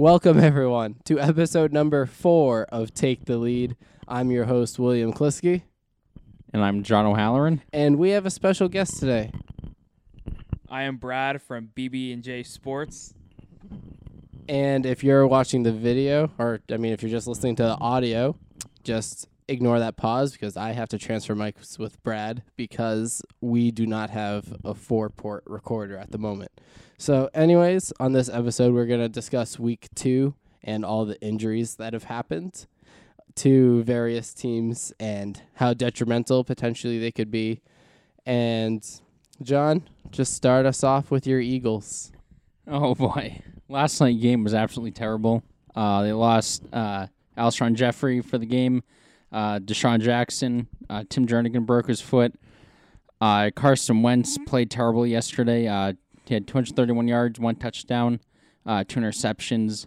Welcome, everyone, to episode number four of Take the Lead. I'm your host, William Kliske, And I'm John O'Halloran. and we have a special guest today. I am Brad from BB and J Sports. And if you're watching the video, or I mean, if you're just listening to the audio, just ignore that pause because I have to transfer mics with Brad because we do not have a four port recorder at the moment. So, anyways, on this episode, we're going to discuss week two and all the injuries that have happened to various teams and how detrimental potentially they could be. And, John, just start us off with your Eagles. Oh boy, last night game was absolutely terrible. Uh, they lost uh, Alshon Jeffery for the game. Uh, DeSean Jackson, uh, Tim Jernigan broke his foot. Uh, Carson Wentz played terrible yesterday. Uh, he had 231 yards, one touchdown, uh, two interceptions.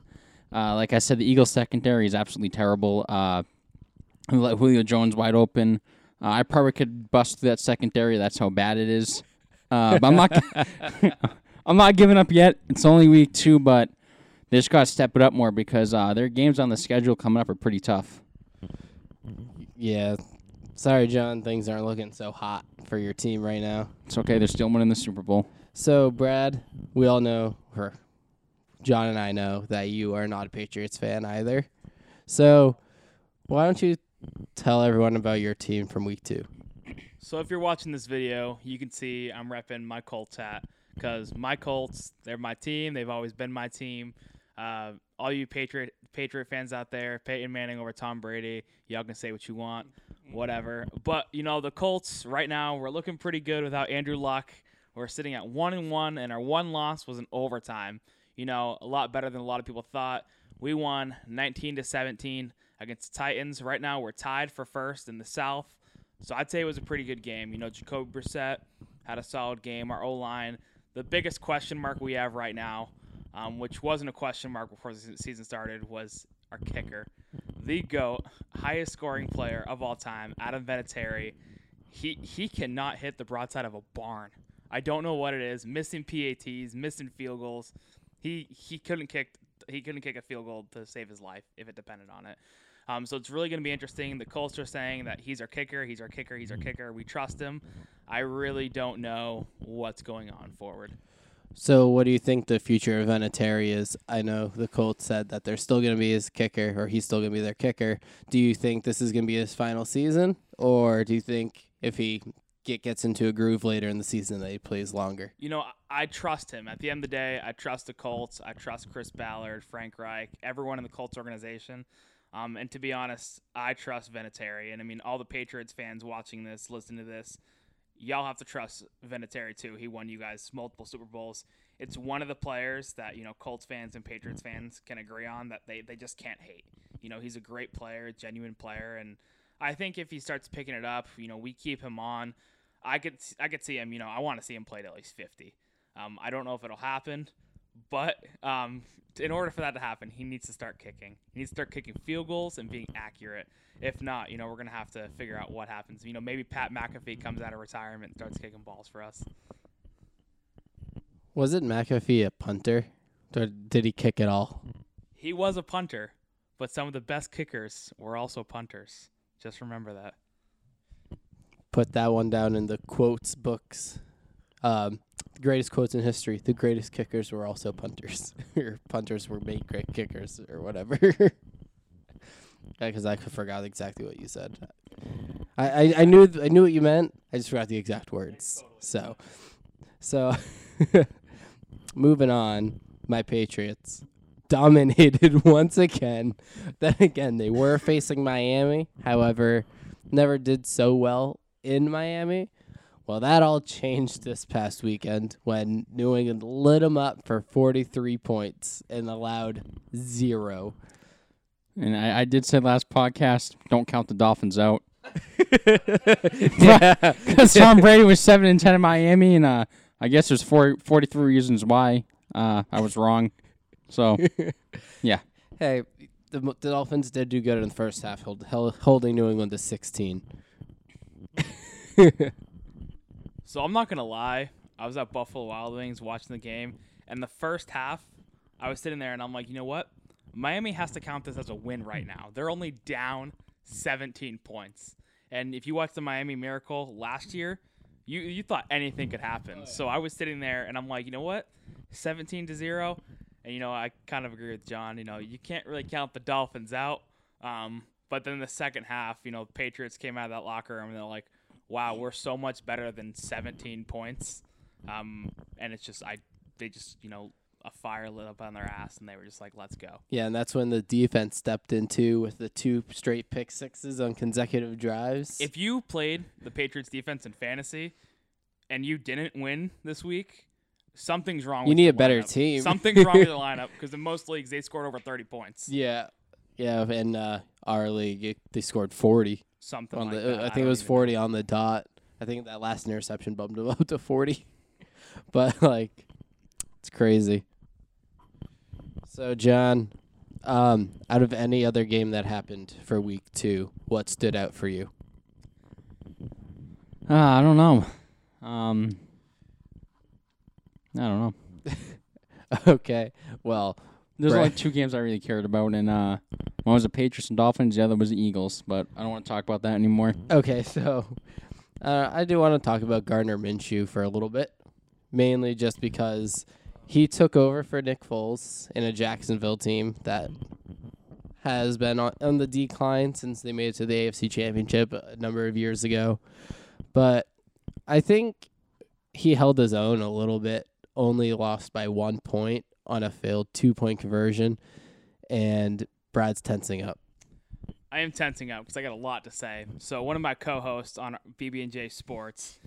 Uh, like I said, the Eagles secondary is absolutely terrible. Uh, we let Julio Jones wide open. Uh, I probably could bust through that secondary. That's how bad it is. Uh, but I'm not. I'm not giving up yet. It's only week two, but they just got to step it up more because uh, their games on the schedule coming up are pretty tough. Yeah. Sorry, John. Things aren't looking so hot for your team right now. It's okay. They're still winning the Super Bowl. So, Brad, we all know, or John and I know, that you are not a Patriots fan either. So, why don't you tell everyone about your team from week two? So if you're watching this video, you can see I'm repping my Colts hat because my Colts, they're my team. They've always been my team. Uh, all you Patriot Patriot fans out there, Peyton Manning over Tom Brady, y'all can say what you want, whatever. But you know the Colts right now, we're looking pretty good without Andrew Luck. We're sitting at one and one, and our one loss was in overtime. You know, a lot better than a lot of people thought. We won 19 to 17 against the Titans. Right now, we're tied for first in the South. So I'd say it was a pretty good game. You know, Jacoby Brissett had a solid game. Our O line, the biggest question mark we have right now, um, which wasn't a question mark before the season started, was our kicker, the goat, highest scoring player of all time, Adam Vinatieri. He he cannot hit the broadside of a barn. I don't know what it is. Missing PATs, missing field goals. He he couldn't kick he couldn't kick a field goal to save his life if it depended on it. Um, so it's really going to be interesting. The Colts are saying that he's our kicker, he's our kicker, he's our kicker. We trust him. I really don't know what's going on forward. So, what do you think the future of Vinatieri is? I know the Colts said that they're still going to be his kicker, or he's still going to be their kicker. Do you think this is going to be his final season, or do you think if he get, gets into a groove later in the season that he plays longer? You know, I, I trust him. At the end of the day, I trust the Colts. I trust Chris Ballard, Frank Reich, everyone in the Colts organization. Um, and to be honest, I trust Vinatieri. And I mean, all the Patriots fans watching this, listening to this, y'all have to trust Vinatieri too. He won you guys multiple Super Bowls. It's one of the players that, you know, Colts fans and Patriots fans can agree on that they, they just can't hate. You know, he's a great player, genuine player. And I think if he starts picking it up, you know, we keep him on. I could I could see him. You know, I want to see him play at at least fifty. Um, I don't know if it'll happen, but um, in order for that to happen, he needs to start kicking. He needs to start kicking field goals and being accurate. If not, you know, we're gonna have to figure out what happens. You know, maybe Pat McAfee comes out of retirement and starts kicking balls for us. Was it McAfee a punter, or did he kick at all? He was a punter, but some of the best kickers were also punters. Just remember that. Put that one down in the quotes books. Um, greatest quotes in history: the greatest kickers were also punters, or punters were made great kickers, or whatever. Because I forgot exactly what you said. I, I, I knew I knew what you meant. I just forgot the exact words. So, so moving on, my Patriots dominated once again. Then again, they were facing Miami. However, never did so well in Miami. Well, that all changed this past weekend when New England lit them up for 43 points and allowed zero. And I, I did say last podcast, don't count the Dolphins out. yeah. Because Tom Brady was seven and ten in Miami, and uh, I guess there's four, 43 reasons why uh, I was wrong. So yeah. Hey, the, the Dolphins did do good in the first half, hold, held, holding New England to 16. So I'm not gonna lie. I was at Buffalo Wild Wings watching the game, and the first half, I was sitting there and I'm like, you know what? Miami has to count this as a win right now. They're only down 17 points. And if you watch the Miami Miracle last year, you you thought anything could happen. So I was sitting there and I'm like, you know what? 17 to 0. And you know, I kind of agree with John, you know, you can't really count the Dolphins out. Um, but then the second half, you know, Patriots came out of that locker room and they're like, "Wow, we're so much better than 17 points." Um, and it's just I they just, you know, a fire lit up on their ass and they were just like, "Let's go." Yeah, and that's when the defense stepped into with the two straight pick sixes on consecutive drives. If you played the Patriots defense in fantasy and you didn't win this week, something's wrong You need a better team. Something's wrong with the lineup because in most leagues they scored over 30 points. yeah, yeah, in uh, our league it, they scored forty Something on like the. that. I think don't it was even know. forty on the dot. I think that last interception bumped them up to forty, but like, it's crazy. So John, um, out of any other game that happened for week two, what stood out for you? Uh, I don't know. Um, I don't know. okay, well, There's only two games I really cared about, and uh, one was the Patriots and Dolphins. The other was the Eagles, but I don't want to talk about that anymore. Okay, so uh, I do want to talk about Gardner Minshew for a little bit, mainly just because he took over for Nick Foles in a Jacksonville team that has been on, on the decline since they made it to the AFC Championship a number of years ago. But I think he held his own a little bit, only lost by one point on a failed two point conversion, and Brad's tensing up. I am tensing up because I got a lot to say. So one of my co-hosts on BB&J Sports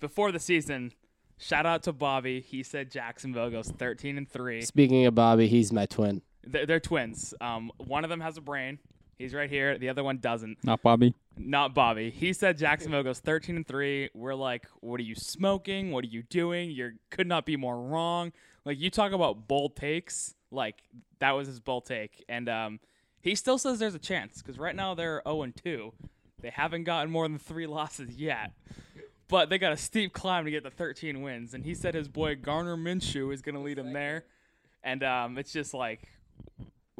before the season, shout out to Bobby. He said Jacksonville goes 13 and three. Speaking of Bobby, he's my twin. They're, they're twins. Um, one of them has a brain. He's right here. The other one doesn't. Not Bobby. Not Bobby. He said Jacksonville goes 13 and 3. We're like, what are you smoking? What are you doing? You could not be more wrong. Like you talk about bold takes, like that was his bold take. And um he still says there's a chance cuz right now they're 0 and 2. They haven't gotten more than 3 losses yet. But they got a steep climb to get the 13 wins and he said his boy Gardner Minshew is going to lead them there. And um it's just like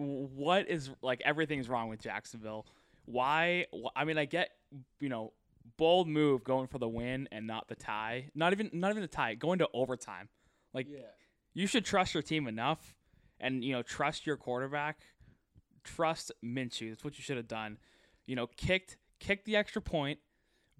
what is like everything's wrong with Jacksonville. Why? I mean, I get you know bold move going for the win and not the tie. Not even not even the tie. Going to overtime. Like you should trust your team enough, and you know trust your quarterback. Trust Minshew. That's what you should have done. You know, kicked kicked the extra point,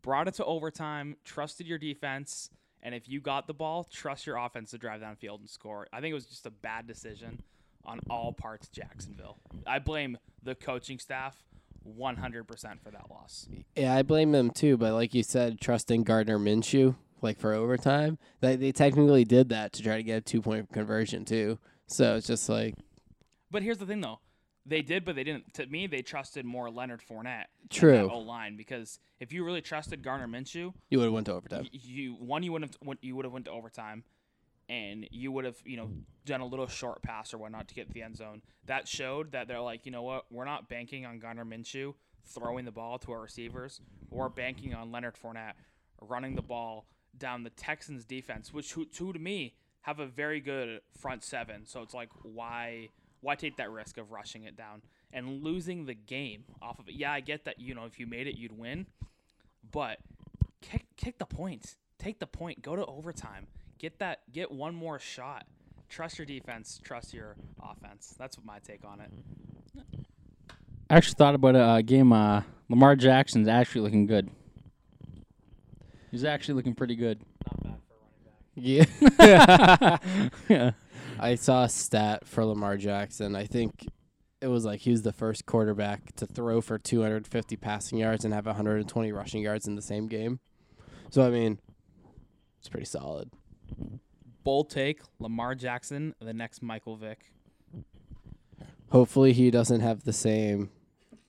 brought it to overtime, trusted your defense, and if you got the ball, trust your offense to drive downfield and score. I think it was just a bad decision on all parts Jacksonville. I blame the coaching staff 100% for that loss. Yeah, I blame them too. But like you said, trusting Gardner Minshew like for overtime, they they technically did that to try to get a two point conversion too. So it's just like But here's the thing, though. They did, but they didn't. To me, they trusted more Leonard Fournette. True. O line because if you really trusted Gardner Minshew, you would have went to overtime. you one you wouldn't you would have went to overtime, and you would have you know done a little short pass or whatnot to get to the end zone. That showed that they're like, you know what, we're not banking on Gardner Minshew throwing the ball to our receivers. We're banking on Leonard Fournette running the ball down the Texans defense, which who, who to me have a very good front seven. So it's like why why take that risk of rushing it down and losing the game off of it? Yeah, I get that you know if you made it you'd win, but kick kick the points. Take the point. Go to overtime. Get that. Get one more shot. Trust your defense. Trust your offense. That's what my take on it. I actually thought about a uh, game. Uh, Lamar Jackson's actually looking good. He's actually looking pretty good. Not bad for running back. Yeah. yeah. I saw a stat for Lamar Jackson. I think it was like he was the first quarterback to throw for 250 passing yards and have 120 rushing yards in the same game. So I mean, it's pretty solid. Bold take. Lamar Jackson, the next Michael Vick. Hopefully he doesn't have the same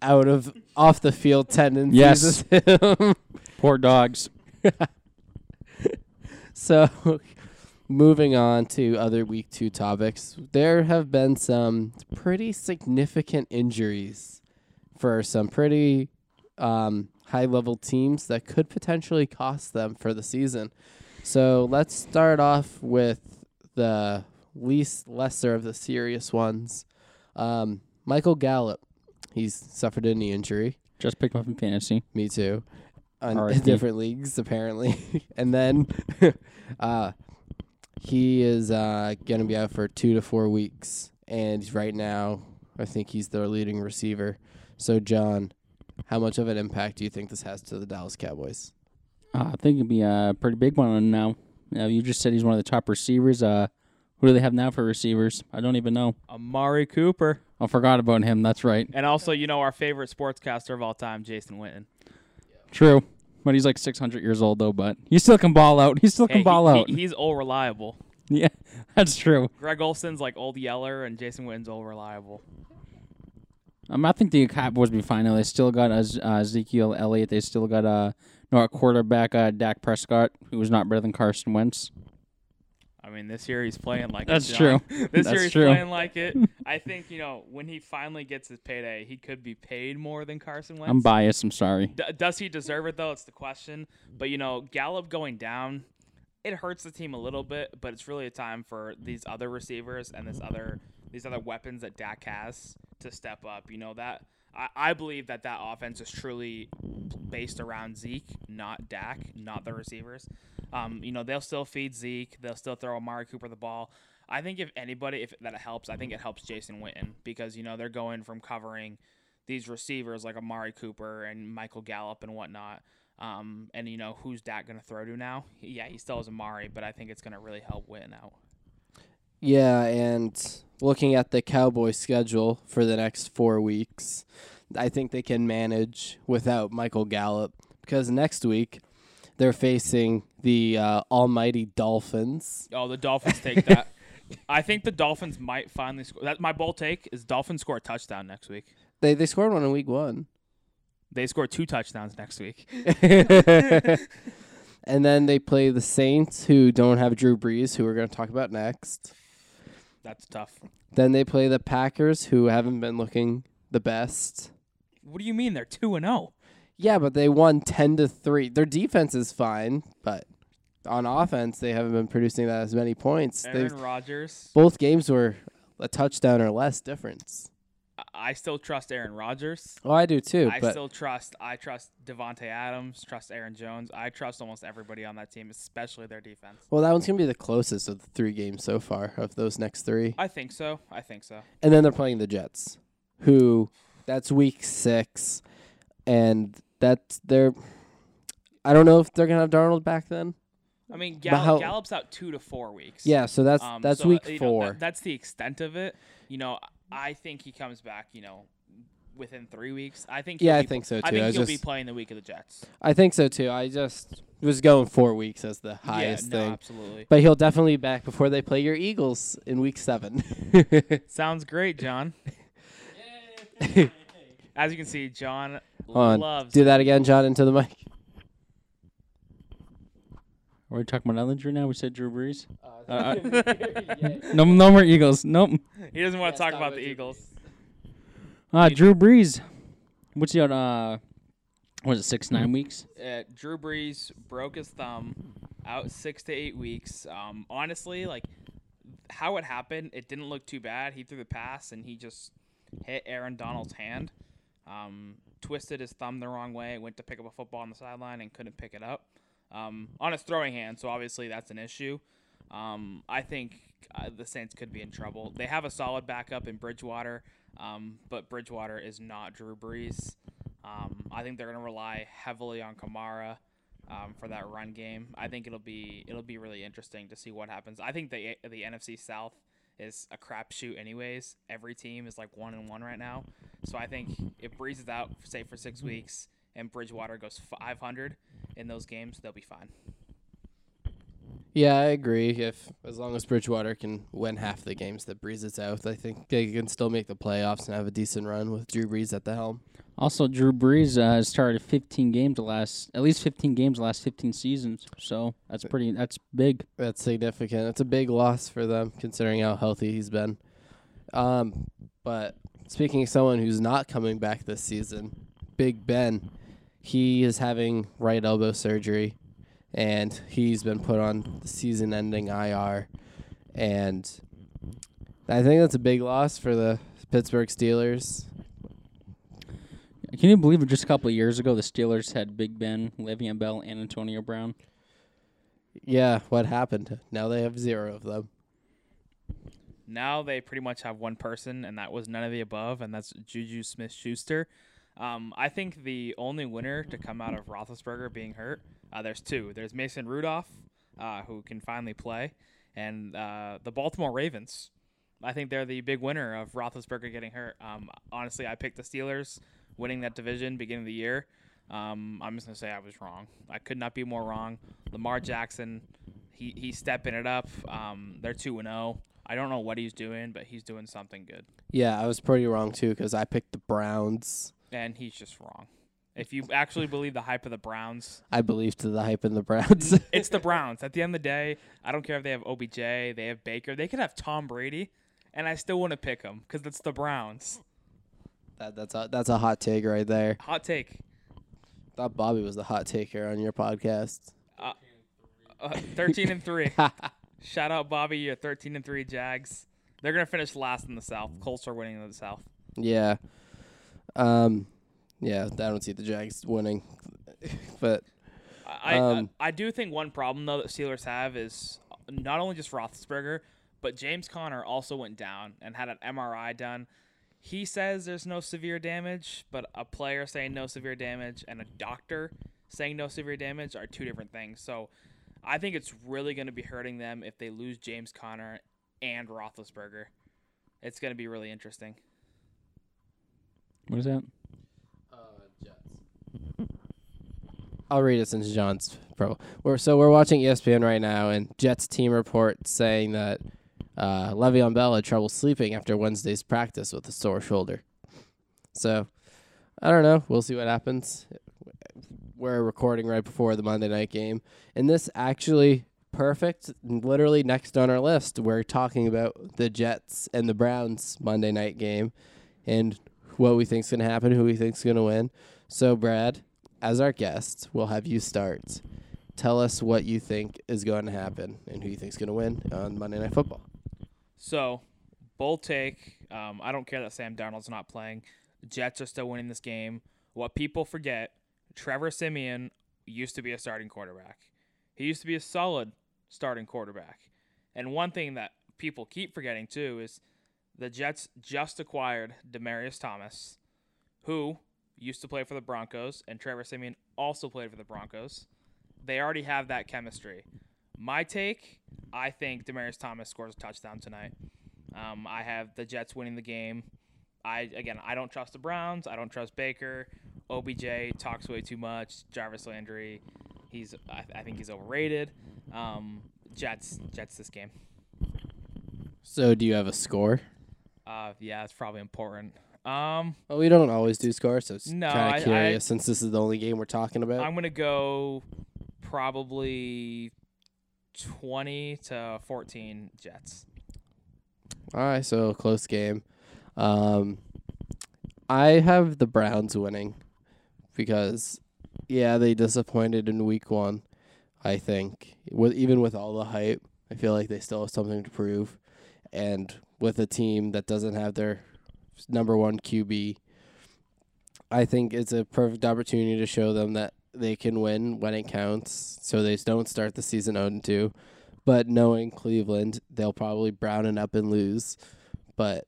out of off the field tendencies Yes. as him. Poor dogs. So, moving on to other week two topics, there have been some pretty significant injuries for some pretty um, high level teams that could potentially cost them for the season. So, let's start off with the least lesser of the serious ones. Um, Michael Gallup, he's suffered a knee injury. Just picked him up in fantasy. Me too. On different leagues, apparently. and then uh, he is uh, going to be out for two to four weeks. And right now, I think he's their leading receiver. So, John, how much of an impact do you think this has to the Dallas Cowboys? Uh, I think it'd be a pretty big one now. Uh, you just said he's one of the top receivers. Uh, who do they have now for receivers? I don't even know. Amari Cooper. I forgot about him. That's right. And also, you know, our favorite sportscaster of all time, Jason Witten. True. But he's like 600 years old, though. But he still can ball out. He still can Hey, ball he- out. he- he's all reliable. yeah, that's true. Greg Olsen's like old Yeller, and Jason Witten's all reliable. Um, I think the Cowboys will be fine. now. They still got uh, uh, Ezekiel Elliott. They still got uh, no a quarterback uh, Dak Prescott, who was not better than Carson Wentz. I mean, this year he's playing like That's it, true. This That's year he's true. playing like it. I think you know when he finally gets his payday, he could be paid more than Carson Wentz. I'm biased. I'm sorry. D- does he deserve it though? It's the question. But you know, Gallup going down, it hurts the team a little bit. But it's really a time for these other receivers and this other these other weapons that Dak has to step up. You know that I, I believe that that offense is truly based around Zeke, not Dak, not the receivers. Um, you know they'll still feed Zeke, they'll still throw Amari Cooper the ball. I think if anybody, if that helps, I think it helps Jason Witten because you know they're going from covering these receivers like Amari Cooper and Michael Gallup and whatnot. Um, and you know who's Dak going to throw to now? Yeah, he still has Amari, but I think it's going to really help Witten out. Yeah, and looking at the Cowboys schedule for the next four weeks, I think they can manage without Michael Gallup because next week they're facing the uh, almighty Dolphins. Oh, the Dolphins take that. I think the Dolphins might finally score. That my bold take is Dolphins score a touchdown next week. They they scored one in week one. They score two touchdowns next week. and then they play the Saints, who don't have Drew Brees, who we're going to talk about next. That's tough. Then they play the Packers, who haven't been looking the best. What do you mean they're two and oh? zero? Yeah, but they won ten to three. Their defense is fine, but on offense they haven't been producing that as many points. They Aaron Rodgers. both games were a touchdown or less difference. I- still trust Aaron Rodgers. Oh, I do too. I still trust. I trust Davante Adams. Trust Aaron Jones. I trust almost everybody on that team, especially their defense. well, that one's gonna be the closest of the three games so far of those next three. I think so. I think so. And then they're playing the Jets, who that's week six, and that's their. I don't know if they're gonna have Darnold back then. I mean, Gall- how- Gallup's out two to four weeks. Yeah, so that's Um, that's so, week you know, four. that- that's the extent of it. You know, I think he comes back. You know, within three weeks. I think. Yeah, he'll I be- think so, I too. think I was he'll be playing the week of the Jets. I think so too. I just was going four weeks as the highest yeah, no, thing. absolutely. But he'll definitely be back before they play your Eagles in week seven. Sounds great, John. As you can see, John Hold on. loves. Do that again, John, into the mic. Are we talking about injury now? We said Drew Brees. Uh, No, no more Eagles. Nope. He doesn't want to talk talk about about the Drew Eagles. Uh, Drew Brees. What's he on? Uh, Was it? Six nine weeks. uh, Drew Brees broke his thumb, out six to eight weeks. Um, honestly, like how it happened, it didn't look too bad. He threw the pass and he just hit Aaron Donald's hand, um, twisted his thumb the wrong way, went to pick up a football on the sideline and couldn't pick it up um, on his throwing hand. So obviously that's an issue. Um, I think uh, the Saints could be in trouble. They have a solid backup in Bridgewater, um, but Bridgewater is not Drew Brees. Um, I think they're going to rely heavily on Kamara um, for that run game. I think it'll be it'll be really interesting to see what happens. I think the the NFC South is a crapshoot anyways. Every team is like one and one right now. So I think if Brees is out, say for six weeks, and Bridgewater goes 500 in those games, they'll be fine. yeah, I agree. If as long as Bridgewater can win half the games that Brees is out, I think they can still make the playoffs and have a decent run with Drew Brees at the helm. Also, Drew Brees uh, has started 15 games the last, at least 15 games the last 15 seasons. So that's pretty. That's big. That's significant. It's a big loss for them considering how healthy he's been. Um, but speaking of someone who's not coming back this season, Big Ben, he is having right elbow surgery, and he's been put on the season-ending IR, and I think that's a big loss for the Pittsburgh Steelers. Can you believe it? Just a couple of years ago, the Steelers had Big Ben, Le'Veon Bell, and Antonio Brown. Yeah, what happened? Now they have zero of them. Now they pretty much have one person, and that was none of the above, and that's Juju Smith Schuster. Um, I think the only winner to come out of Roethlisberger being hurt, uh, there's two. There's Mason Rudolph, uh, who can finally play, and uh, the Baltimore Ravens. I think they're the big winner of Roethlisberger getting hurt. Um, honestly, I picked the Steelers winning that division beginning of the year. Um, I'm just gonna say I was wrong. I could not be more wrong. Lamar Jackson, he he's stepping it up. Um, they're two and zero. I don't know what he's doing, but he's doing something good, Yeah, I was pretty wrong too because I picked the Browns. And he's just wrong. If you actually believe the hype of the Browns, I believe to the hype in the Browns. it's the Browns. At the end of the day, I don't care if they have OBJ, they have Baker, they could have Tom Brady, and I still want to pick them because it's the Browns. that, that's a that's a hot take right there. Hot take. Thought Bobby was the hot taker on your podcast. Uh, Thirteen and three. Shout out Bobby, you're 13 and 3 Jags. They're going to finish last in the South. Colts are winning in the South. Yeah. Um. Yeah, I don't see the Jags winning, but I, Um, I I do think one problem though that Steelers have is not only just Roethlisberger, but James Conner also went down and had an MRI done. He says there's no severe damage, but a player saying no severe damage and a doctor saying no severe damage are two different things. So I think it's really going to be hurting them if they lose James Conner and Roethlisberger. It's going to be really interesting. What is that? Jets. I'll read it since John's pro. We're so we're watching ESPN right now, and Jets team report saying that uh, Le'Veon Bell had trouble sleeping after Wednesday's practice with a sore shoulder. So I don't know. We'll see what happens. We're recording right before the Monday night game, and this actually perfect. Literally next on our list, we're talking about the Jets and the Browns Monday night game, and what we think's is gonna happen, who we think's gonna win. So Brad, as our guest, we'll have you start. Tell us what you think is going to happen and who you think's to win on Monday Night Football. So, bold take. Um, I don't care that Sam Darnold's not playing. Jets are still winning this game. What people forget, Trevor Siemian used to be a starting quarterback. He used to be a solid starting quarterback. And one thing that people keep forgetting too is the Jets just acquired Demaryius Thomas, who used to play for the Broncos, and Trevor Siemian also played for the Broncos. They already have that chemistry. My take, I think Demaryius Thomas scores a touchdown tonight. Um, I have the Jets winning the game. I again, I don't trust the Browns. I don't trust Baker. OBJ talks way too much. Jarvis Landry, he's I, I think he's overrated. Um, Jets, Jets this game. So, do you have a score? Uh, yeah, it's probably important. Um, Well, we don't always do scores, so it's No, kind of curious since this is the only game we're talking about. I'm gonna go probably twenty to fourteen Jets. All right, so close game. Um, I have the Browns winning because, yeah, they disappointed in Week One. I think with even with all the hype, I feel like they still have something to prove, and with a team that doesn't have their number one QB, I think it's a perfect opportunity to show them that they can win when it counts. So they don't start the season 0 2. But knowing Cleveland, they'll probably brown it up and lose. But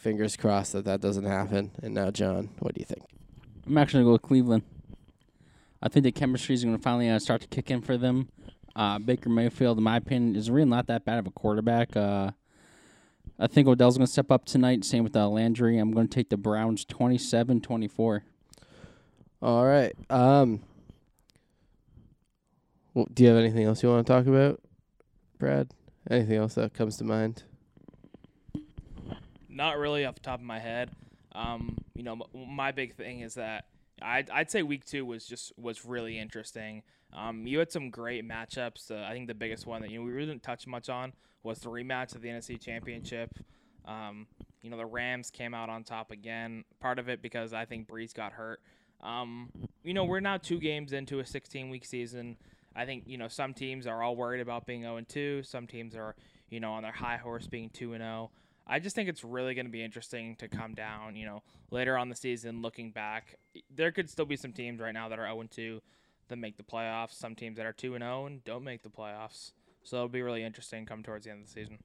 fingers crossed that that doesn't happen. And now, John, what do you think? I'm actually going to go with Cleveland. I think the chemistry is going to finally uh, start to kick in for them. Uh, Baker Mayfield, in my opinion, is really not that bad of a quarterback. Uh, I think Odell's going to step up tonight. Same with uh, Landry. I'm going to take the Browns 27 24. All right. Um. Well, do you have anything else you want to talk about, Brad? Anything else that comes to mind? Not really off the top of my head. Um, you know, m- my big thing is that I'd, I'd say week two was just was really interesting. Um, you had some great matchups. Uh, I think the biggest one that you know we really didn't touch much on was the rematch of the NFC Championship. Um, you know, the Rams came out on top again. Part of it because I think Brees got hurt. Um, you know, we're now two games into a 16 week season. I think you know some teams are all worried about being 0 2. Some teams are you know on their high horse being 2 and 0. I just think it's really going to be interesting to come down. You know, later on the season, looking back, there could still be some teams right now that are 0 2 that make the playoffs. Some teams that are 2 and 0 and don't make the playoffs. So it'll be really interesting come towards the end of the season.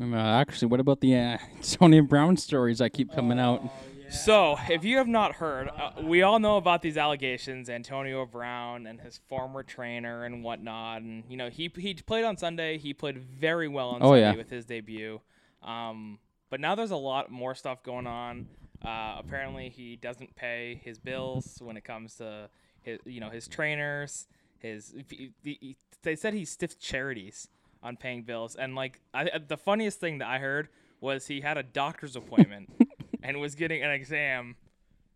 Uh, actually, what about the uh, Tony Brown stories that keep coming out? So, if you have not heard, uh, we all know about these allegations, Antonio Brown and his former trainer and whatnot. And you know, he he played on Sunday. He played very well on Oh, Sunday yeah. with his debut. Um, but now there's a lot more stuff going on. Uh, apparently, he doesn't pay his bills when it comes to his, you know, his trainers. His he- he- they said he stiffed charities on paying bills, and like I, the funniest thing that I heard was he had a doctor's appointment and was getting an exam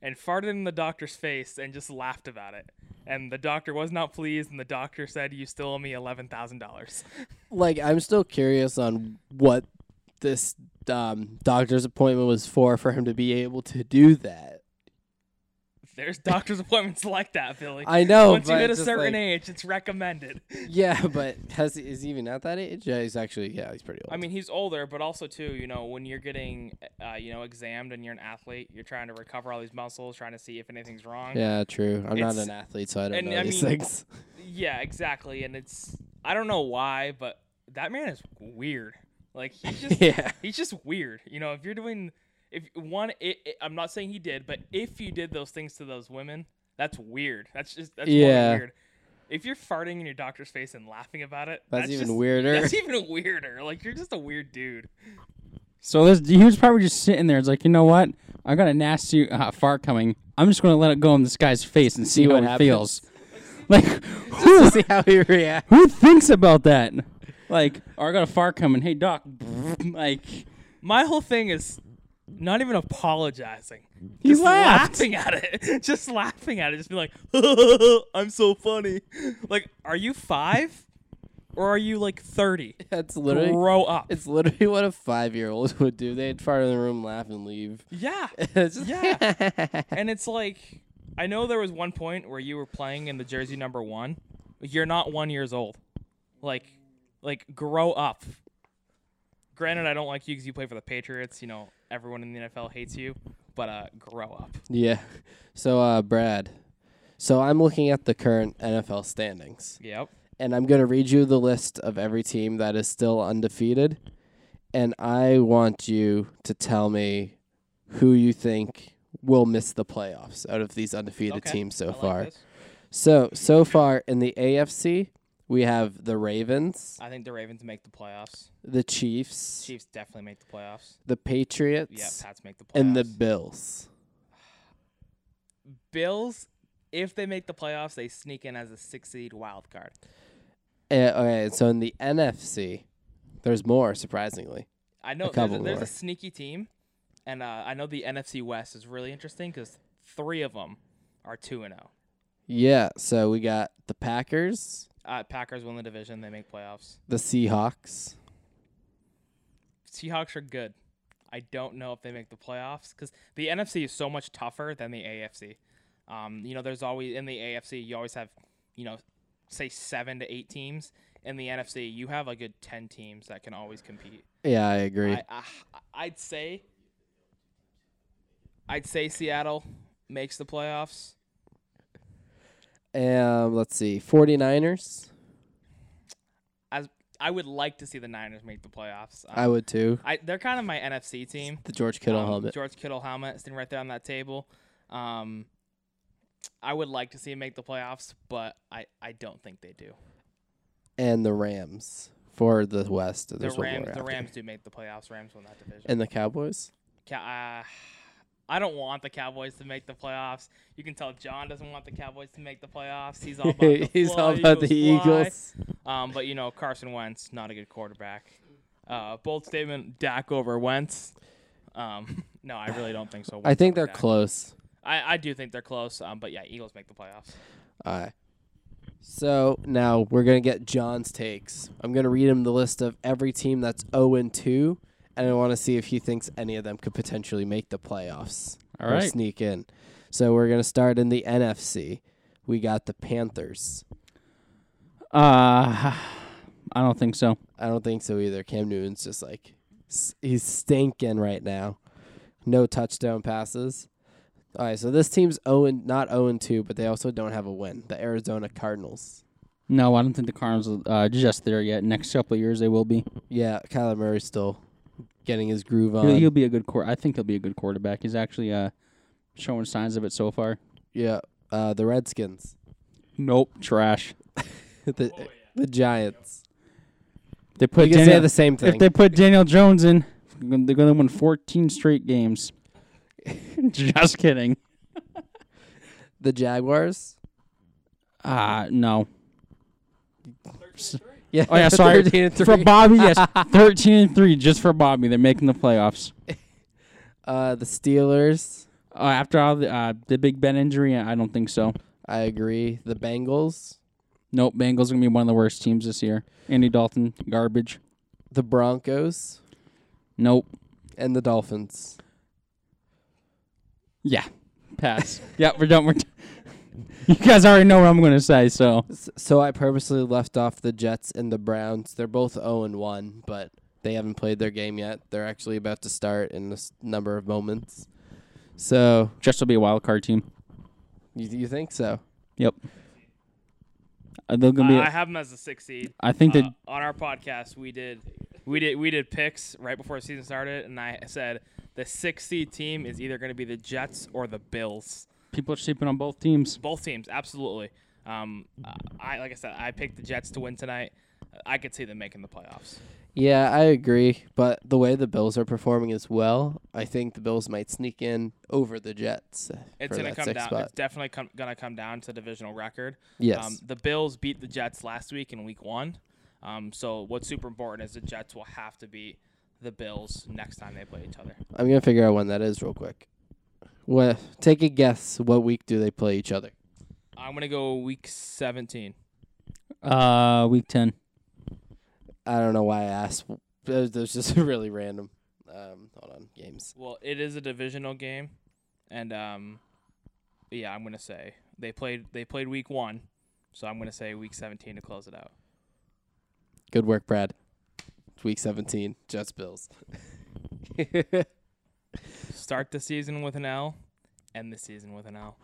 and farted in the doctor's face and just laughed about it. And the doctor was not pleased, and the doctor said, "You still owe me eleven thousand dollars." Like I'm still curious on what this um, doctor's appointment was for for him to be able to do that. There's doctor's appointments like that, Billy. I know. Once you hit a certain like- age, it's recommended. Yeah, but has he, is he even at that age? Yeah, he's actually yeah, he's pretty old. I mean, he's older, but also too, you know, when you're getting, uh, you know, examined and you're an athlete, you're trying to recover all these muscles, trying to see if anything's wrong. yeah, true. I'm not an athlete, so I don't and know I these mean- things. Yeah, exactly. And it's, I don't know why, but that man is weird. Like he's just, yeah, he's just weird. You know, if you're doing, if one, it, it, I'm not saying he did, but if you did those things to those women, that's weird. That's just that's Yeah. weird. If you're farting in your doctor's face and laughing about it, that's, even just- weirder. That's even weirder. Like you're just a weird dude. So this, he was probably just sitting there. It's like, you know what? I got a nasty uh, fart coming. I'm just going to let it go in this guy's face and see, See how what it happens. feels. Like, Just who, to see how he reacts. who thinks about that? Like, oh, I got a fart coming. Hey, doc. Like, My whole thing is not even apologizing. He just laughed. laughing at it. just laughing at it. Just be like, I'm so funny. Like, are you five? Or are you like 30? That's literally Grow up. it's literally what a five year old would do. They'd fart in the room, laugh, and leave. yeah. Yeah. and it's like, I know there was one point where you were playing in the jersey number one. You're not one years old. Like, like grow up. Granted, I don't like you because you play for the Patriots. You know, everyone in the NFL hates you. But uh, grow up. yeah. So, uh, Brad. So I'm looking at the current NFL standings. Yep. and I'm going to read you the list of every team that is still undefeated. And I want you to tell me who you think will miss the playoffs out of these undefeated Okay. teams so I far. So, so far in the AFC, we have the Ravens, I think the Ravens make the playoffs. the Chiefs, Chiefs definitely make the playoffs. the Patriots, Yeah, Pats make the playoffs. and the Bills. Bills, if they make the playoffs, they sneak in as a six seed wild card. Uh, okay, so in the NFC, there's more, surprisingly. I know there's, couple a, there's more. a sneaky team, and uh, I know the NFC West is really interesting because three of them are two and zero. Yeah, so we got the Packers, Uh, Packers win the division; they make playoffs. the Seahawks, Seahawks are good. I don't know if they make the playoffs because the NFC is so much tougher than the AFC. Um, you know, there's always in the AFC you always have, you know, say seven to eight teams. In the NFC, you have a good ten teams that can always compete. Yeah, I agree. I, I I'd say I'd say Seattle makes the playoffs. Um, let's see. 49ers. As I would like to see the Niners make the playoffs. Um, I would too. I, they're kind of my NFC team. The George Kittle Um, helmet. George Kittle helmet sitting right there on that table. Um, I would like to see him make the playoffs, but I, I don't think they do. and the Rams for the West. The Rams the. Rams do make the playoffs. Rams win that division. And the Cowboys. Ca- uh, I don't want the Cowboys to make the playoffs. You can tell John doesn't want the Cowboys to make the playoffs. He's all about the He's fly, all about the Eagles fly. Eagles. Um, but you know Carson Wentz not a good quarterback. Uh, bold statement: Dak over Wentz. Um, no, I really don't think so. I think they're Dak. close. I, I do think they're close. Um, but yeah, Eagles make the playoffs. All right. So now we're gonna get John's takes. I'm gonna read him the list of every team that's 0 and 2, and I want to see if he thinks any of them could potentially make the playoffs all or right. sneak in. So we're gonna start in the NFC. We got the Panthers. Uh, I don't think so. I don't think so either. Cam Newton's just like He's stinking right now. No touchdown passes. All right, so this team's 0 not 0 2, but they also don't have a win. The Arizona Cardinals. No, I don't think the Cardinals are uh, just there yet. Next couple of years, they will be. Yeah, Kyler Murray's still getting his groove on. He'll, he'll be a good quar I think he'll be a good quarterback. He's actually uh, showing signs of it so far. yeah, uh, the Redskins, Nope, trash. the the Giants. They put you can say Daniel, the same thing. if they put Daniel Jones in, they're going to win 14 straight games. just kidding. the Jaguars. Ah, no. Yeah. Oh yeah, sorry. 13 and For. Bobby, yes, 13 and three just for Bobby. They're making the playoffs. Uh, the Steelers. Uh, after all the uh, the Big Ben injury, I don't think so. I agree. The Bengals. Nope, Bengals are gonna be one of the worst teams this year. Andy Dalton, garbage. The Broncos. Nope. And the Dolphins. Yeah, pass. yeah, we're done. We're. T- you guys already know what I'm gonna say, so So I purposely left off the Jets and the Browns. They're both 0 and 1, but they haven't played their game yet. They're actually about to start in this number of moments. So Jets will be a wild card team. you you think so? Uh, they're gonna be. I have them as a six seed. I think that Uh, on our podcast we did we did we did picks right before the season started and I said the six seed team is either going to be the Jets or the Bills. People are sleeping on both teams. Both teams, absolutely. Um, I like I said, I picked the Jets to win tonight. I could see them making the playoffs. Yeah, I agree. But the way the Bills are performing as well, I think the Bills might sneak in over the Jets It's for gonna that come sixth down. spot. It's definitely com- gonna come down to divisional record. yes. Um, the Bills beat the Jets last week in Week One. Um, so what's super important is the Jets will have to beat the Bills next time they play each other. I'm gonna figure out when that is real quick. What? Take a guess. What week do they play each other? I'm gonna go Week 17. Uh, week ten. I don't know why I asked. It was, was just really random. Um, hold on, games. Well, it is a divisional game, and um, yeah, I'm gonna say they played they played Week One, so I'm gonna say Week 17 to close it out. Good work, Brad. It's week 17, Jets Bills. Start the season with an L, end the season with an L.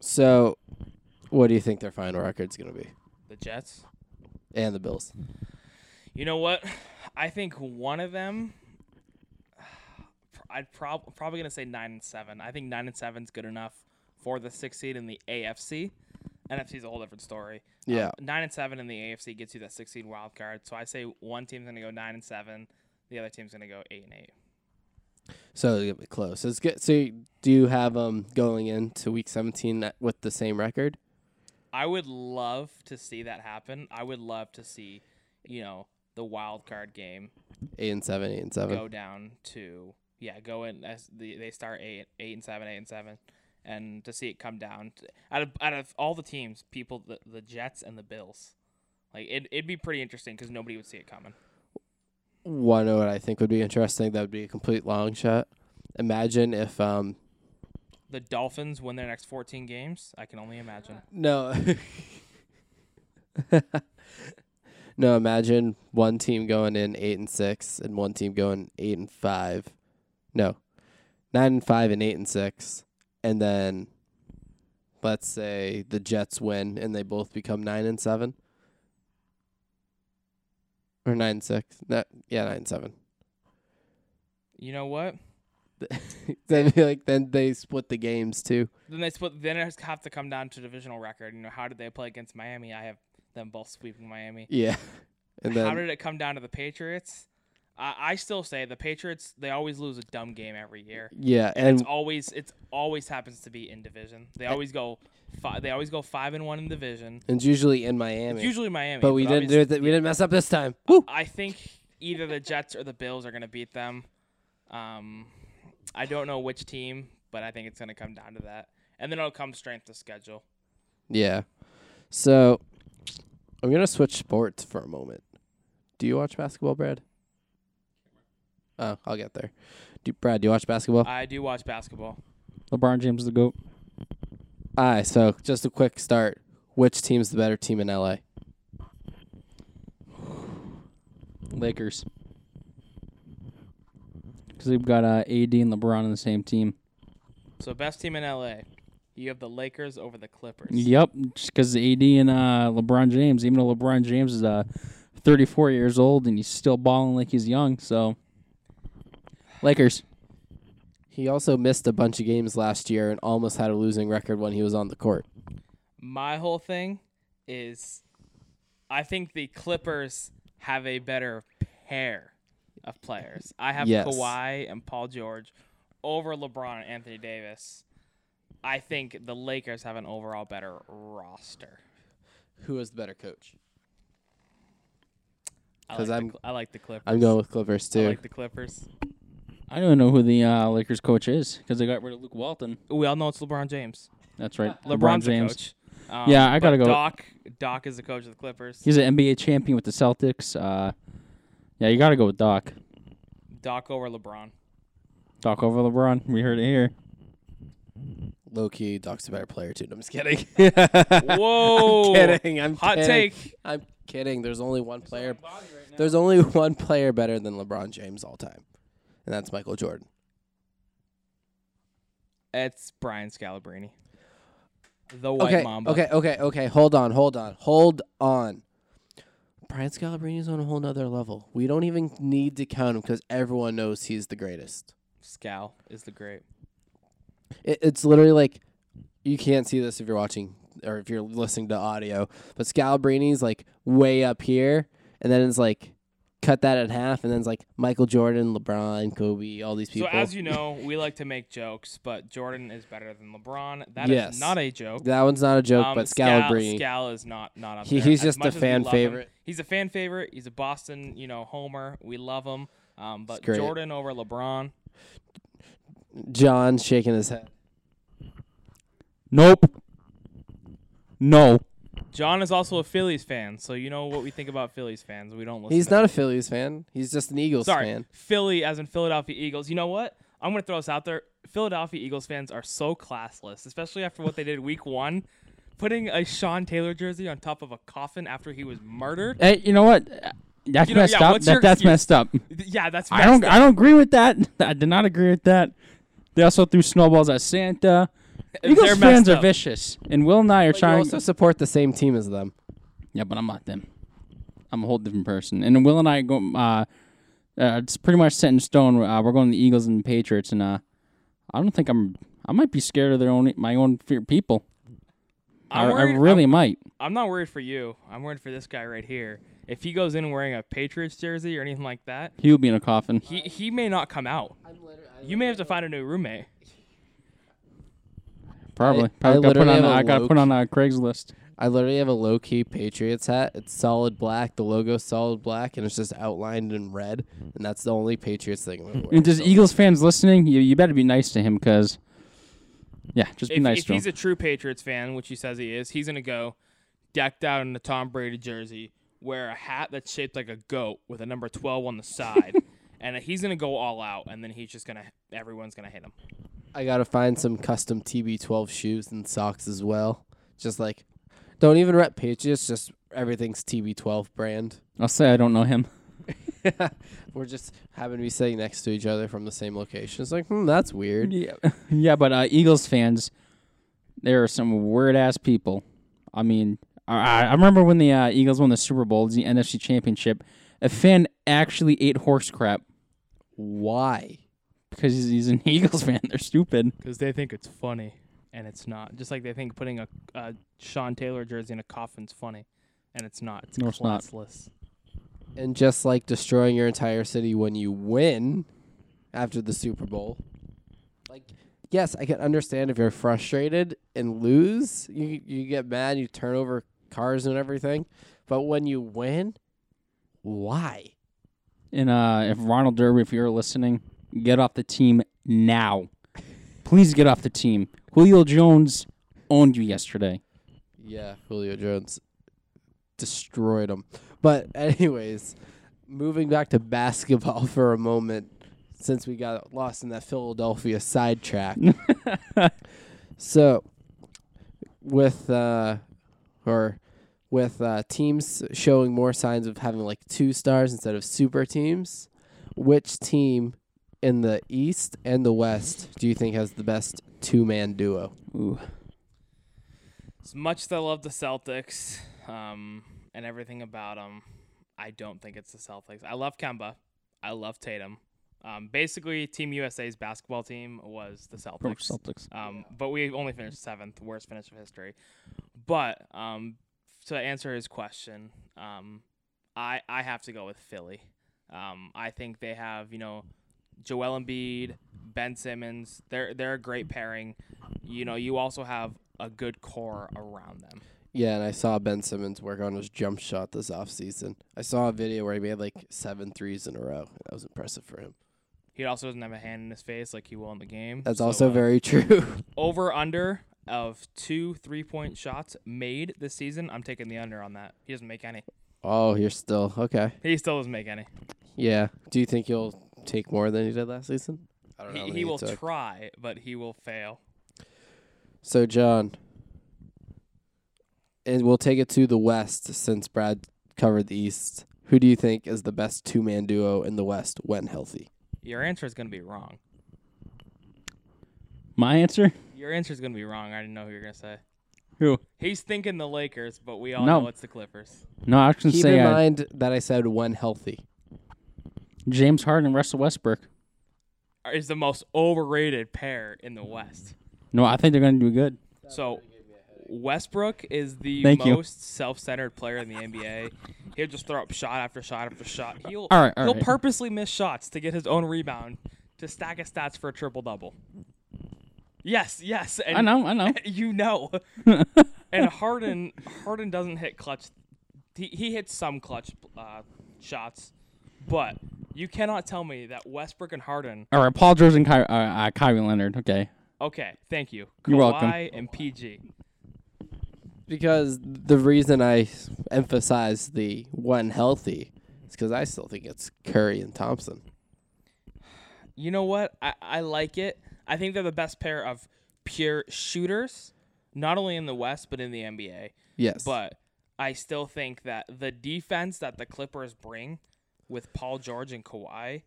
so, what do you think their final record's gonna be? The Jets. And the Bills. You know what? I think one of them. I'd prob- probably gonna say nine and seven. I think nine and seven is good enough for the sixth seed in the AFC. NFC is a whole different story. Um, Yeah. nine and seven in the AFC gets you that six seed wild card. So I say one team's gonna go nine and seven, the other team's gonna go eight and eight. So it's gonna be close. It's good. So, do you have them going into week 17 uh, with the same record? I would love to see that happen. I would love to see, you know, the wild card game Eight and seven, eight and seven. go down to yeah, go in as the they start eight, eight and seven, eight and seven, and to see it come down to, out of out of all the teams, people the the Jets and the Bills, like it it'd be pretty interesting because nobody would see it coming. One know what I think would be interesting. That would be a complete long shot. Imagine if um The Dolphins win their next fourteen games. I can only imagine. no. no, imagine one team going in eight and six and one team going eight and five. No. Nine and five and eight and six. And then let's say the Jets win and they both become nine and seven. Or nine six. No, yeah, nine seven. You know what? then like then they split the games too. Then they split. Then it have to come down to divisional record. You know, how did they play against Miami? I have them both sweeping Miami. Yeah. And then how did it come down to the Patriots? I I still say the Patriots. They always lose a dumb game every year. yeah, And, and it's always it's always happens to be in division. They always go five. They always go five and one in division. And it's usually in Miami. It's usually Miami, but we didn't do it. We didn't mess up this time. Woo! I think either the Jets or the Bills are going to beat them. Um, I don't know which team, but I think it's going to come down to that, and then it'll come strength of schedule. Yeah. So I'm gonna switch sports for a moment. Do you watch basketball, Brad? Oh, I'll get there. Do Brad, do you watch basketball? I do watch basketball. LeBron James is the goat. Aye, so just a quick start. Which team's the better team in LA? Lakers. because we've got uh, AD and LeBron on the same team. So best team in LA. You have the Lakers over the Clippers. Yep, just because AD and uh, LeBron James, even though LeBron James is uh, 34 years old and he's still balling like he's young, so Lakers. He also missed a bunch of games last year and almost had a losing record when he was on the court. My whole thing is I think the Clippers have a better pair of players. I have Yes. Kawhi and Paul George over LeBron and Anthony Davis. I think the Lakers have an overall better roster. Who is the better coach? I 'Cause like, I'm- the, I like the Clippers. I'm going with Clippers I too. like the Clippers. I don't even know who the uh, Lakers coach is because they got rid of Luke Walton. We all know it's LeBron James. That's right, LeBron's the James. coach. Um, Yeah, I gotta go- Doc, Doc is the coach of the Clippers. He's an NBA champion with the Celtics. Uh, yeah, you got to go with Doc. Doc over LeBron. Doc over LeBron. We heard it here. Low key, Doc's a better player too. No, I'm just kidding. Whoa. I'm kidding. I'm Hot kidding. take. I'm kidding. There's only one player. There's only one player better than LeBron James all time, and that's Michael Jordan. It's Brian Scalabrine. The White okay, Mamba. okay, okay, okay. Hold on, hold on, hold on. Brian Scalabrine is on a whole nother level. We don't even need to count him because everyone knows he's the greatest. Scal is the great. It, it's literally like you can't see this if you're watching or if you're listening to audio, but Scalabrine's like way up here, and then it's like cut that in half, and then it's like Michael Jordan, LeBron, Kobe, all these people. So as you know, we like to make jokes, but Jordan is better than LeBron. That is Yes. not a joke. that one's not a joke, Um, but Scal, Scalabrine, Scal is not not up he, there. he's As just a much as we fan love him, favorite. He's a fan favorite. He's a Boston, you know, homer. We love him. Um, but great. Jordan over LeBron. John's shaking his head. Nope. No. John is also a Phillies fan, so you know what we think about Phillies fans. We don't listen. He's to not them. a Phillies fan. He's just an Eagles Sorry, fan. Philly as in Philadelphia Eagles. You know what? I'm gonna throw this out there. Philadelphia Eagles fans are so classless, especially after what they did week one, putting a Sean Taylor jersey on top of a coffin after he was murdered. Hey, you know what? That's You know, messed yeah, up. what's your That, that's excuse? messed up. Yeah, that's. I don't. messed I don't agree with that. I did not agree with that. They also threw snowballs at Santa. Eagles fans are up. vicious, and Will and I are But you trying. also support the same team as them. Yeah, but I'm not them. I'm a whole different person. And Will and I go. Uh, uh, it's pretty much set in stone. Uh, we're going to the Eagles and the Patriots, and uh, I don't think I'm. I might be scared of their own, my own fear people. I, I'm I worried- really I'm, might. I'm not worried for you. I'm worried for this guy right here. If he goes in wearing a Patriots jersey or anything like that, He will be in a coffin. he he may not come out. You may have to find a new roommate. Probably. I Probably got put on. have a I got low put on a Craigslist. I literally have a low key Patriots hat. It's solid black. The logo's solid black, and it's just outlined in red. And that's the only Patriots thing I'm wearing. And just So- Eagles fans listening, you you better be nice to him because, yeah, just be If, nice if to him. If he's a true Patriots fan, which he says he is, he's gonna go decked out in a Tom Brady jersey, wear a hat that's shaped like a goat with a number 12 on the side, and he's gonna go all out. And then he's just gonna everyone's gonna hit him. I gotta find some custom TB12 shoes and socks as well. Just like, don't even rep Patriots. Just everything's TB12 brand. I'll say I don't know him. We're just happen to be sitting next to each other from the same location. It's like, hmm, that's weird. Yeah, yeah, but uh, Eagles fans, there are some weird ass people. I mean, I, I remember when the uh, Eagles won the Super Bowl, the NFC Championship. A fan actually ate horse crap Why? Because he's, he's an Eagles fan. They're stupid. because they think it's funny, and it's not. Just like they think putting a, a Sean Taylor jersey in a coffin's funny, and it's not. It's No, it's not. classless. And just like destroying your entire city when you win after the Super Bowl. Like, yes, I can understand if you're frustrated and lose, you you get mad, you turn over cars and everything. But when you win, why? And uh, if Ronald Darby, if you're listening, get off the team now. Please get off the team. Julio Jones owned you yesterday. Yeah, Julio Jones destroyed him. But anyways, moving back to basketball for a moment, since we got lost in that Philadelphia sidetrack. so, with uh, or with uh, teams showing more signs of having like two stars instead of super teams, which team in the East and the West do you think has the best two man duo? Ooh. As much as I love the Celtics um, and everything about them, I don't think it's the Celtics. I love Kemba. I love Tatum. Um, basically, Team USA's basketball team was the Celtics. Celtics. Um, but we only finished seventh, worst finish of history. But um, to answer his question, um, I I have to go with Philly. Um, I think they have you know Joel Embiid, Ben Simmons. They're they're a great pairing. You know, you also have a good core around them. Yeah, and I saw Ben Simmons work on his jump shot this offseason. I saw a video where he made like seven threes in a row. That was impressive for him. He also doesn't have a hand in his face like he will in the game. That's So, also uh, very true. over under of two three point shots made this season. I'm taking the under on that. He doesn't make any. oh, you're still okay. He still doesn't make any. Yeah. Do you think he'll take more than he did last season? I don't know. how He, many he will took. try, but he will fail. So John, and we'll take it to the West since Brad covered the East. Who do you think is the best two man duo in the West when healthy? Your answer is going to be wrong. My answer? Your answer is going to be wrong. I didn't know who you were going to say. Who? He's thinking the Lakers, but we all No. know it's the Clippers. No, I was going to Keep say in uh, mind that I said when healthy. James Harden and Russell Westbrook. Is the most overrated pair in the West. No, I think they're going to do good. So Westbrook is the Thank you. most self-centered player in the NBA. He'll just throw up shot after shot after shot. He'll All right, all he'll right. purposely miss shots to get his own rebound to stack his stats for a triple double. Yes, yes, I know, I know. you know. and Harden Harden doesn't hit clutch. He he hits some clutch uh, shots, but you cannot tell me that Westbrook and Harden. All right, Paul George and Ky- uh, uh, Kyrie Leonard. Okay. Okay, thank you. You're welcome. Kawhi and PG. Because the reason I emphasize the one healthy is because I still think it's Curry and Thompson. You know what? I, I like it. I think they're the best pair of pure shooters, not only in the West but in the NBA. Yes. But I still think that the defense that the Clippers bring with Paul George and Kawhi,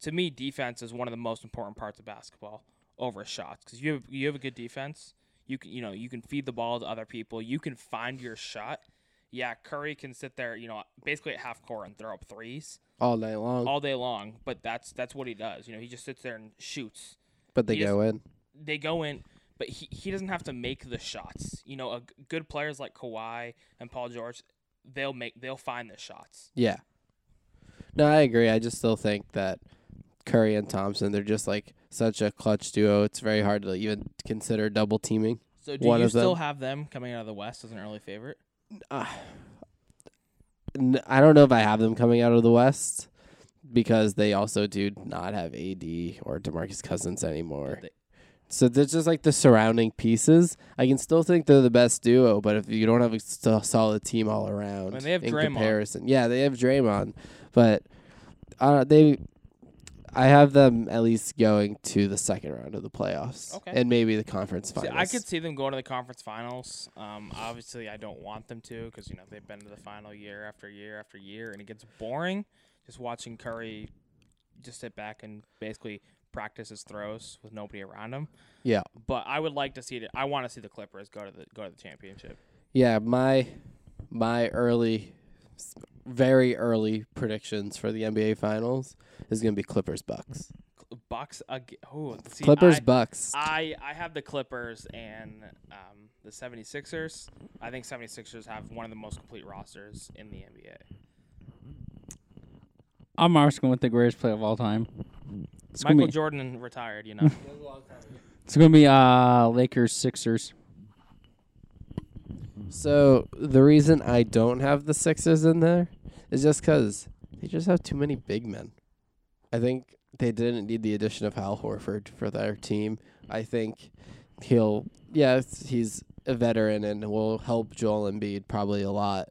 to me, defense is one of the most important parts of basketball over shots. Because you have you have a good defense, you can you know you can feed the ball to other people. You can find your shot. Yeah, Curry can sit there, you know, basically at half court and throw up threes all day long, all day long. But that's that's what he does. You know, he just sits there and shoots but they he go in. they go in, but he, he doesn't have to make the shots. You know, a, good players like Kawhi and Paul George, they'll make they'll find the shots. Yeah. No, I agree. I just still think that Curry and Thompson, they're just like such a clutch duo. It's very hard to even consider double teaming. So do One you of them- still have them coming out of the West as an early favorite? Uh, n- I don't know if I have them coming out of the West because they also do not have AD or DeMarcus Cousins anymore. They- So there's just like the surrounding pieces. I can still think they're the best duo, but if you don't have a solid team all around, I mean, they have in Draymond. comparison, yeah, they have Draymond, but uh, they, I have them at least going to the second round of the playoffs, Okay. and maybe the conference See, finals. I could see them going to the conference finals. Um, obviously, I don't want them to because you know they've been to the final year after year after year, and it gets boring just watching Curry just sit back and basically practice his throws with nobody around him. yeah, But I would like to see it. I want to see the Clippers go to the go to the championship. Yeah, my my early, very early predictions for the NBA Finals is gonna be Clippers Bucks. Bucks. ag- Oh, see, Clippers I, Bucks. I I have the Clippers and um, the 76ers. I think 76ers have one of the most complete rosters in the NBA. I'm asking with the greatest player of all time. It's Michael be, Jordan retired, you know. it's gonna be uh Lakers Sixers. So the reason I don't have the Sixers in there is just because they just have too many big men. I think they didn't need the addition of Al Horford for their team. I think he'll, yeah, he's a veteran and will help Joel Embiid probably a lot.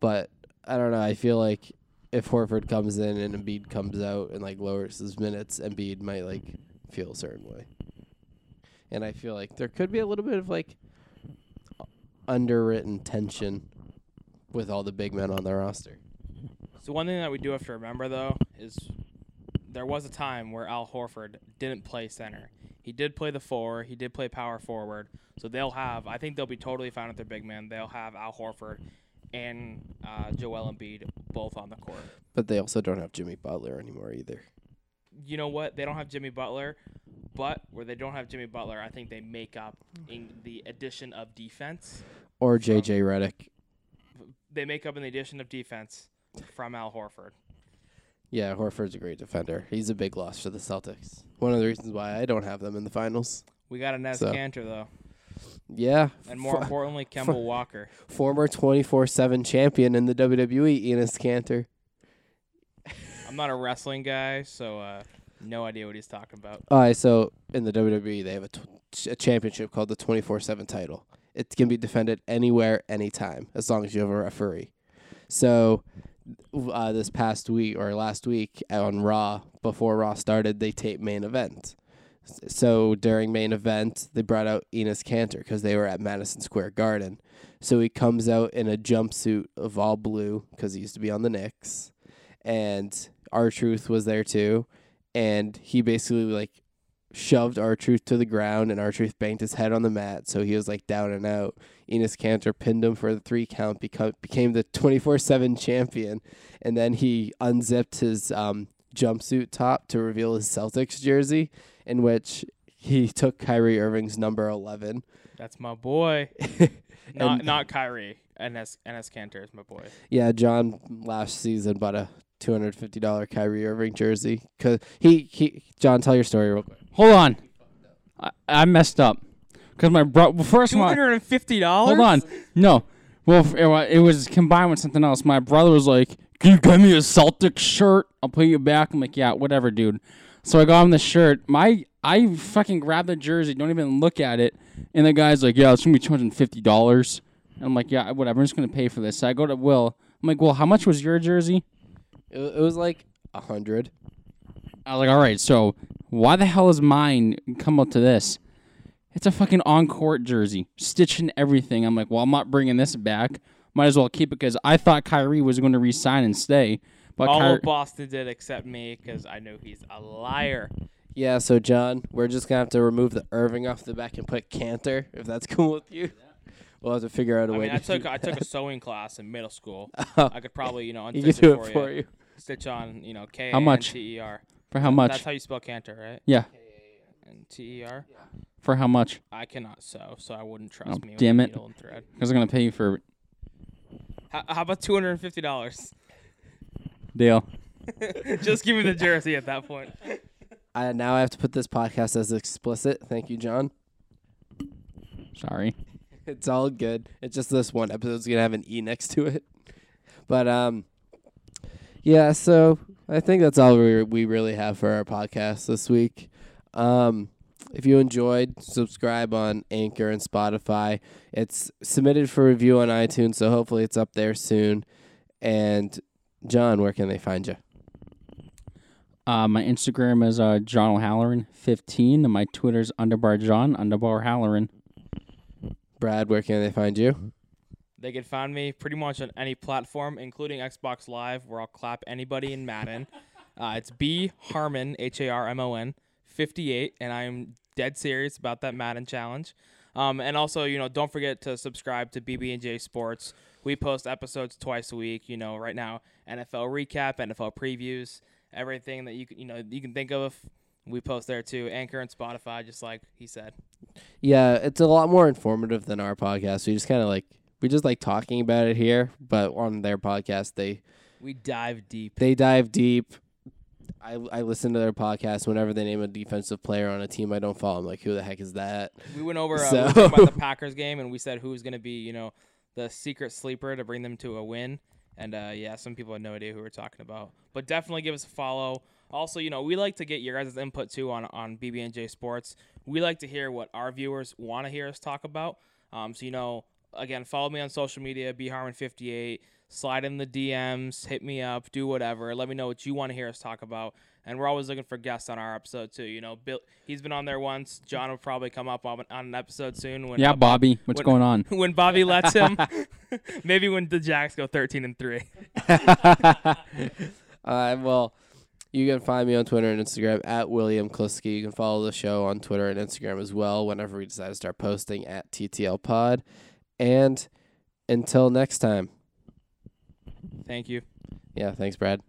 But I don't know. I feel like if Horford comes in and Embiid comes out and like lowers his minutes, Embiid might like feel a certain way. And I feel like there could be a little bit of like underwritten tension with all the big men on the roster. So one thing that we do have to remember though is there was a time where Al Horford didn't play center. He did play the four. He did play power forward. So they'll have. I think they'll be totally fine with their big man. They'll have Al Horford and uh, Joel Embiid both on the court. But they also don't have Jimmy Butler anymore either. You know what? They don't have Jimmy Butler, but where they don't have Jimmy Butler, I think they make up in the addition of defense. Or JJ Redick. They make up in the addition of defense from Al Horford. Yeah, Horford's a great defender. He's a big loss for the Celtics. One of the reasons why I don't have them in the finals. We got a Nez So- Kanter though, Yeah, and more fo- importantly, Kemba Walker. former 24/7 champion in the WWE, Enes Kanter. I'm not a wrestling guy, so uh, no idea what he's talking about. All right, so in the WWE, they have a, tw- a championship called the 24/7 title. It can be defended anywhere, anytime, as long as you have a referee. So, uh, this past week or last week on Raw, before Raw started, they taped main event. So during main event, they brought out Enes Kanter because they were at Madison Square Garden. So he comes out in a jumpsuit of all blue because he used to be on the Knicks, and R-Truth was there too, and he basically like shoved R-Truth to the ground and R-Truth banged his head on the mat so he was like down and out Enes Kanter pinned him for the three count become, became the 24-7 champion and then he unzipped his um, jumpsuit top to reveal his celtics jersey in which he took kyrie irving's number 11 That's my boy. Not And- not Kyrie. NS NS Kanter is my boy. yeah john last season bought a $250 kyrie irving jersey because he, he john tell your story real quick Hold on. I, I messed up. Because my bro. Well, first Two my, hundred and fifty dollars. Hold on. No. Well, it it was combined with something else. My brother was like, "Can you get me a Celtic shirt? I'll pay you back." I'm like, "Yeah, whatever, dude." So I got him the shirt. My I fucking grabbed the jersey, don't even look at it, and the guy's like, "Yeah, it's gonna be two hundred and fifty dollars." I'm like, "Yeah, whatever. I'm just gonna pay for this." So I go to Will. I'm like, "Well, how much was your jersey?" It, it was like a hundred I was like, "All right, so why the hell is mine come up to this?" It's a fucking on court jersey, stitching everything. I'm like, well, I'm not bringing this back. Might as well keep it because I thought Kyrie was going to resign and stay. But All Kyrie, of Boston did except me because I know he's a liar. Yeah, so John, we're just gonna have to remove the Irving off the back and put Kanter, if that's cool with you. We'll have to figure out a I way mean, I to took do I took a sewing class in middle school. Oh, I could probably you know you unstitch can do it it for, for you. You. Stitch on you know K How A N much? T E R. for how much? That's how you spell Kanter, right? Yeah. And T E R. For how much? I cannot sew, so I wouldn't trust Oh, me. damn with it. needle and thread. Because I'm going to pay you for How, how about two hundred and fifty dollars? deal. Just give me the jersey at that point. I, now I have to put this podcast as explicit. Thank you, John. Sorry. It's all good. It's just this one episode's gonna have an E next to it. But um, yeah. So I think that's all we we really have for our podcast this week. Um, if you enjoyed, subscribe on Anchor and Spotify. It's submitted for review on iTunes, so hopefully it's up there soon. And John, where can they find you? Uh, my Instagram is uh, John O'Halloran 15 and my Twitter's underbar John underbar Halloran. Brad, where can they find you? They can find me pretty much on any platform, including Xbox Live, where I'll clap anybody in Madden. Uh, it's B Harmon H A R M O N 58, and I'm dead serious about that Madden challenge. Um, and also, you know, don't forget to subscribe to BB and J Sports. We post episodes twice a week. You know, right now NFL recap, NFL previews, everything that you can, you know you can think of. We post there too. Anchor and Spotify, just like he said. Yeah, it's a lot more informative than our podcast. We just kind of like we just like talking about it here, but on their podcast they We dive deep. they dive deep. I I listen to their podcast whenever they name a defensive player on a team I don't follow. I'm like, who the heck is that? We went over uh, we about the Packers game, and we said who's going to be, you know, the secret sleeper to bring them to a win. And uh, yeah, some people had no idea who we are talking about, but definitely give us a follow. Also, you know, we like to get your guys' input too on on BB&J Sports. We like to hear what our viewers want to hear us talk about. Um, so you know, again, follow me on social media, bharmon58. Slide in the DMs, hit me up, do whatever. Let me know what you want to hear us talk about. And we're always looking for guests on our episode too. You know, Bill, he's been on there once. John will probably come up on, on an episode soon. When Yeah, Bobby, what's when- going on? when Bobby lets him. Maybe when the Jacks go thirteen and three. uh, well, You can find me on Twitter and Instagram at William Kliski. You can follow the show on Twitter and Instagram as well whenever we decide to start posting at TTL Pod. And until next time. Thank you. Yeah, thanks, Brad.